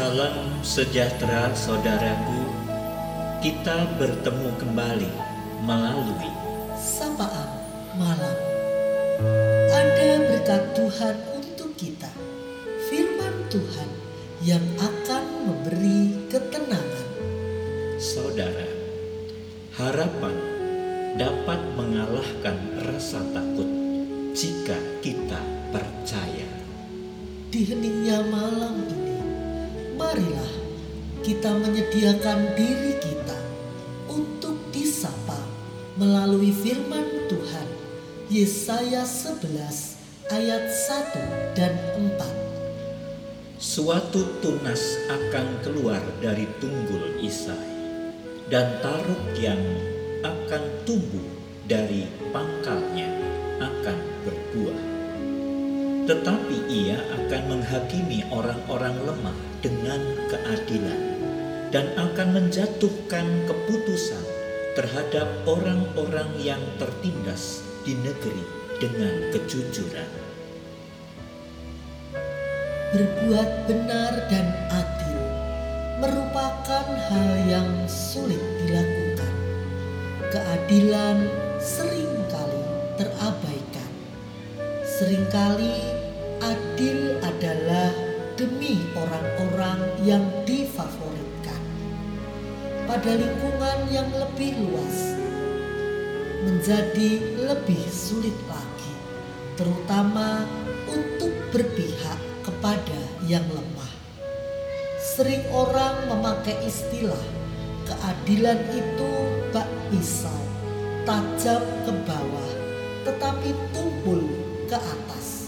Salam sejahtera saudaraku. Kita bertemu kembali melalui sapaan malam. Ada berkat Tuhan untuk kita. Firman Tuhan yang akan memberi ketenangan. saudara. Harapan dapat mengalahkan rasa takut jika kita percaya. Di heningnya malam marilah kita menyediakan diri kita untuk disapa melalui firman Tuhan. Yesaya 11 ayat 1 dan 4. Suatu tunas akan keluar dari tunggul Isai dan taruk yang akan tumbuh dari pangkalnya. Tetapi ia akan menghakimi orang-orang lemah dengan keadilan dan akan menjatuhkan keputusan terhadap orang-orang yang tertindas di negeri dengan kejujuran. Berbuat benar dan adil merupakan hal yang sulit dilakukan. Keadilan sering kali terabaikan. Seringkali adil adalah demi orang-orang yang difavoritkan. Pada lingkungan yang lebih luas, menjadi lebih sulit lagi, terutama untuk berpihak kepada yang lemah. Sering orang memakai istilah keadilan itu bak pisau, tajam ke bawah, tetapi tumpul ke atas.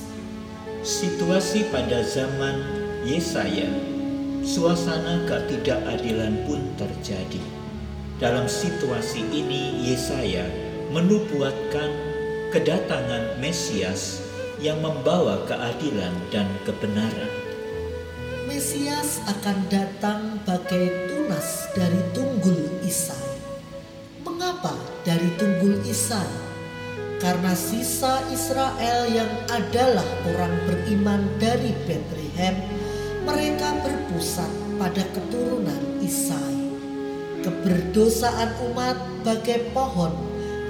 Situasi pada zaman Yesaya, suasana ketidakadilan pun terjadi. Dalam situasi ini Yesaya menubuatkan kedatangan Mesias yang membawa keadilan dan kebenaran. Mesias akan datang bagai tunas dari tunggul Isai. Mengapa dari tunggul Isai? Karena sisa Israel yang adalah orang beriman dari Bethlehem, mereka berpusat pada keturunan Isai. Keberdosaan umat bagai pohon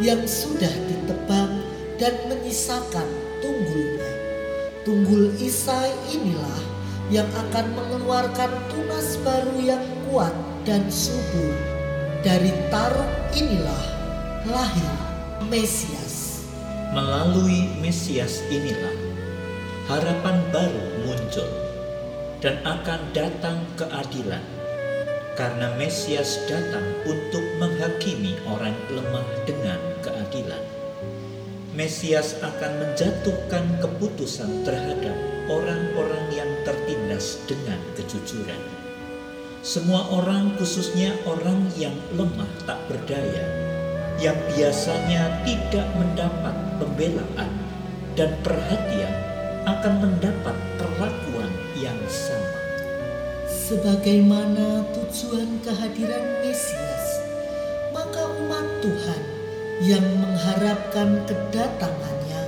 yang sudah ditebang dan menyisakan tunggulnya. Tunggul Isai inilah yang akan mengeluarkan tunas baru yang kuat dan subur. Dari taruk inilah lahir Mesias. Melalui Mesias inilah harapan baru muncul dan akan datang keadilan karena Mesias datang untuk menghakimi orang lemah dengan keadilan. Mesias akan menjatuhkan keputusan terhadap orang-orang yang tertindas dengan kejujuran. Semua orang, khususnya orang yang lemah tak berdaya, yang biasanya tidak mendapat pembelaan dan perhatian, akan mendapat perlakuan yang sama. Sebagaimana tujuan kehadiran Mesias, maka umat Tuhan yang mengharapkan kedatangannya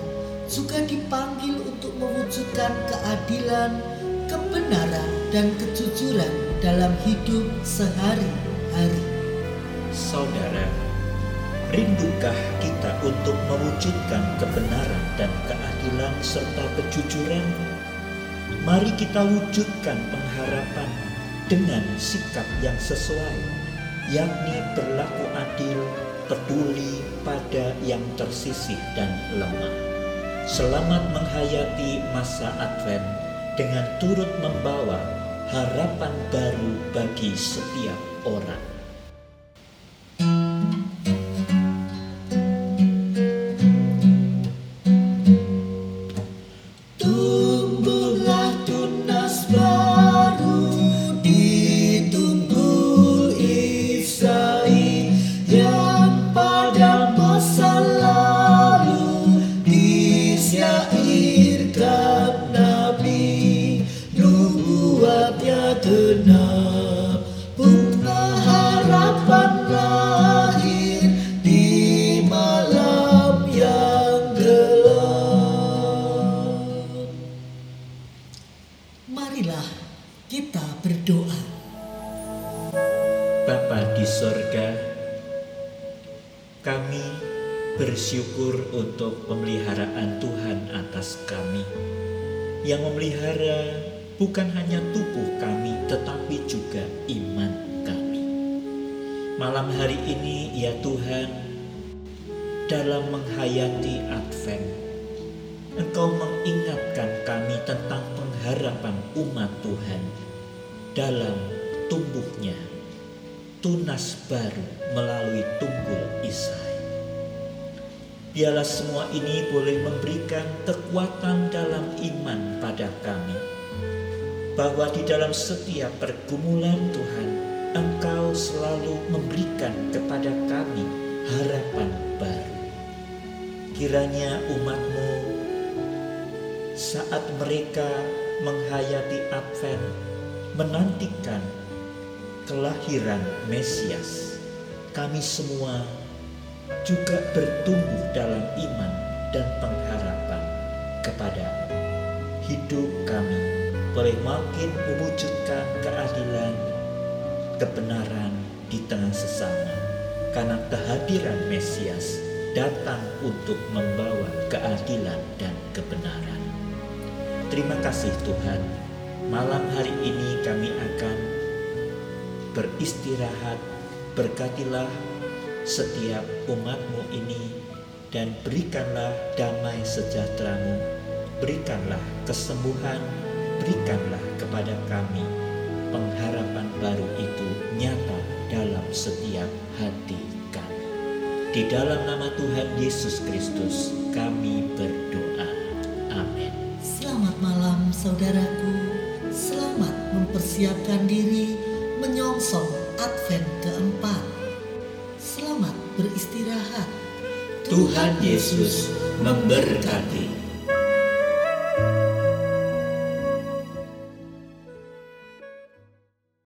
juga dipanggil untuk mewujudkan keadilan, kebenaran, dan kejujuran dalam hidup sehari-hari. Saudara, rindukah kita untuk mewujudkan kebenaran dan keadilan serta kejujuran? Mari kita wujudkan pengharapan dengan sikap yang sesuai, yakni berlaku adil, peduli pada yang tersisih dan lemah. Selamat menghayati masa Advent dengan turut membawa harapan baru bagi setiap orang. Marilah Kita berdoa. Bapa di sorga, kami bersyukur untuk pemeliharaan Tuhan atas kami. Yang memelihara bukan hanya tubuh kami, tetapi juga iman kami. Malam hari ini, ya Tuhan, dalam menghayati Advent, Engkau mengingatkan kami tentang pengharapan umat Tuhan dalam tumbuhnya tunas baru melalui tunggul Isai. Biarlah semua ini boleh memberikan kekuatan dalam iman pada kami. Bahwa di dalam setiap pergumulan Tuhan, Engkau selalu memberikan kepada kami harapan baru. Kiranya umatmu saat mereka menghayati Advent, menantikan kelahiran Mesias, kami semua juga bertumbuh dalam iman dan pengharapan kepada hidup kami boleh makin mewujudkan keadilan, kebenaran di tengah sesama. Karena kehadiran Mesias datang untuk membawa keadilan dan kebenaran. Terima kasih Tuhan, malam hari ini kami akan beristirahat, berkatilah setiap umatmu ini dan berikanlah damai sejahteramu, berikanlah kesembuhan, berikanlah kepada kami pengharapan baru itu nyata dalam setiap hati kami. Di dalam nama Tuhan Yesus Kristus kami berdoa. Amin. Selamat malam saudaraku. Selamat mempersiapkan diri menyongsong Advent keempat. Selamat beristirahat. Tuhan Yesus memberkati.